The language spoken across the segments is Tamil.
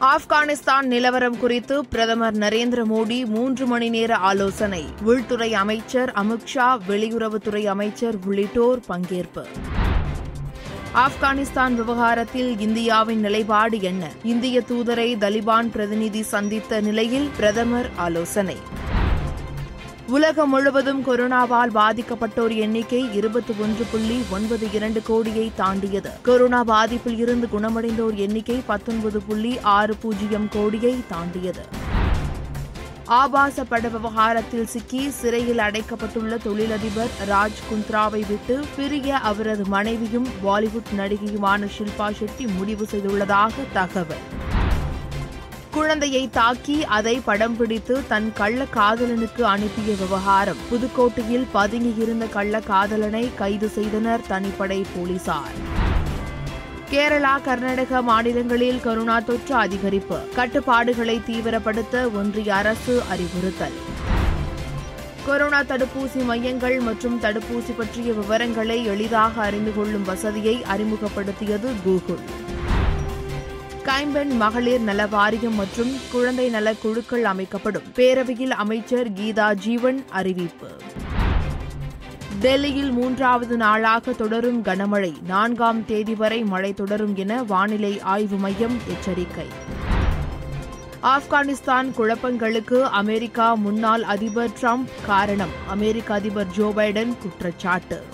ஆப்கானிஸ்தான் நிலவரம் குறித்து பிரதமர் நரேந்திர மோடி மூன்று மணி நேர ஆலோசனை. உள்துறை அமைச்சர் அமித்ஷா வெளியுறவுத்துறை அமைச்சர் உள்ளிட்டோர் பங்கேற்பு. ஆப்கானிஸ்தான் விவகாரத்தில் இந்தியாவின் நிலைப்பாடு என்ன? இந்திய தூதரை தலிபான் பிரதிநிதி சந்தித்த நிலையில் பிரதமர் ஆலோசனை. உலகம் முழுவதும் கொரோனாவால் பாதிக்கப்பட்டோர் எண்ணிக்கை இருபத்தி ஒன்று புள்ளி ஒன்பது இரண்டு கோடியை தாண்டியது. கொரோனா பாதிப்பில் இருந்து குணமடைந்தோர் எண்ணிக்கை பத்தொன்பது புள்ளி ஆறு பூஜ்ஜியம் கோடியை தாண்டியது. ஆபாச பட விவகாரத்தில் சிக்கி சிறையில் அடைக்கப்பட்டுள்ள தொழிலதிபர் ராஜ் குந்த்ராவை விட்டு பிரிய அவரது மனைவியும் பாலிவுட் நடிகையுமான ஷில்பா ஷெட்டி முடிவு செய்துள்ளதாக தகவல். குழந்தையை தாக்கி அதை படம் பிடித்து தன் கள்ள காதலனுக்கு அனுப்பிய விவகாரம். புதுக்கோட்டையில் பதுங்கியிருந்த கள்ள காதலனை கைது செய்தனர் தனிப்படை போலீசார். கேரளா கர்நாடக மாநிலங்களில் கொரோனா தொற்று அதிகரிப்பு. கட்டுப்பாடுகளை தீவிரப்படுத்த ஒன்றிய அரசு அறிவுறுத்தல். கொரோனா தடுப்பூசி மையங்கள் மற்றும் தடுப்பூசி பற்றிய விவரங்களை எளிதாக அறிந்து கொள்ளும் வசதியை அறிமுகப்படுத்தியது கூகுள். கைம்பெண் மகளிர் நல வாரியம் மற்றும் குழந்தை நல குழுக்கள் அமைக்கப்படும். பேரவையில் அமைச்சர் கீதா ஜீவன் அறிவிப்பு. டெல்லியில் மூன்றாவது நாளாக தொடரும் கனமழை. நான்காம் தேதி வரை மழை தொடரும் என வானிலை ஆய்வு மையம் எச்சரிக்கை. ஆப்கானிஸ்தான் குழப்பங்களுக்கு அமெரிக்கா முன்னாள் அதிபர் ட்ரம்ப் காரணம். அமெரிக்க அதிபர் ஜோ பைடன் குற்றச்சாட்டு.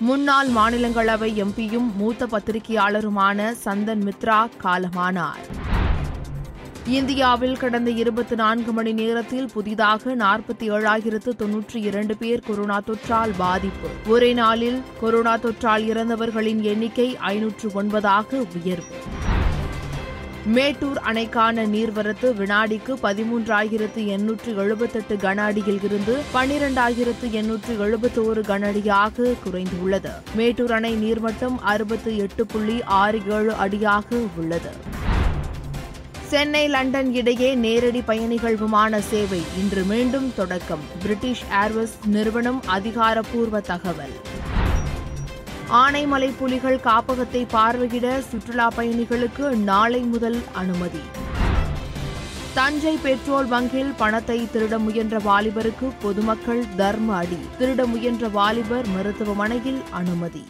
முன்னாள் மாநிலங்களவை எம்பியும் மூத்த பத்திரிகையாளருமான சந்தன் மித்ரா காலமானார். இந்தியாவில் கடந்த இருபத்தி நான்கு மணி நேரத்தில் புதிதாக நாற்பத்தி ஏழாயிரத்து தொன்னூற்றி இரண்டு பேர் கொரோனா தொற்றால் பாதிப்பு. ஒரே நாளில் கொரோனா தொற்றால் இறந்தவர்களின் எண்ணிக்கை ஐநூற்று ஒன்பதாக உயர்வு. மேட்டூர் அணைக்கான நீர்வரத்து வினாடிக்கு பதிமூன்றாயிரத்து எண்ணூற்று எழுபத்தெட்டு கன அடியில் இருந்து பன்னிரண்டாயிரத்து எண்ணூற்று எழுபத்தோரு கன அடியாக குறைந்துள்ளது. மேட்டூர் அணை நீர்மட்டம் அறுபத்து எட்டு புள்ளி ஆறு ஏழு அடியாக உள்ளது. சென்னை லண்டன் இடையே நேரடி பயணிகள் விமான சேவை இன்று மீண்டும் தொடக்கம். பிரிட்டிஷ் ஏர்வேஸ் நிறுவனம் அதிகாரப்பூர்வ தகவல். ஆனைமலை புலிகள் காப்பகத்தை பார்வையிட சுற்றுலா பயணிகளுக்கு நாளை முதல் அனுமதி. தஞ்சை பெட்ரோல் பங்கில் பணத்தை திருட முயன்ற வாலிபருக்கு பொதுமக்கள் தர்ம அடி. திருட முயன்ற வாலிபர் மருத்துவமனையில் அனுமதி.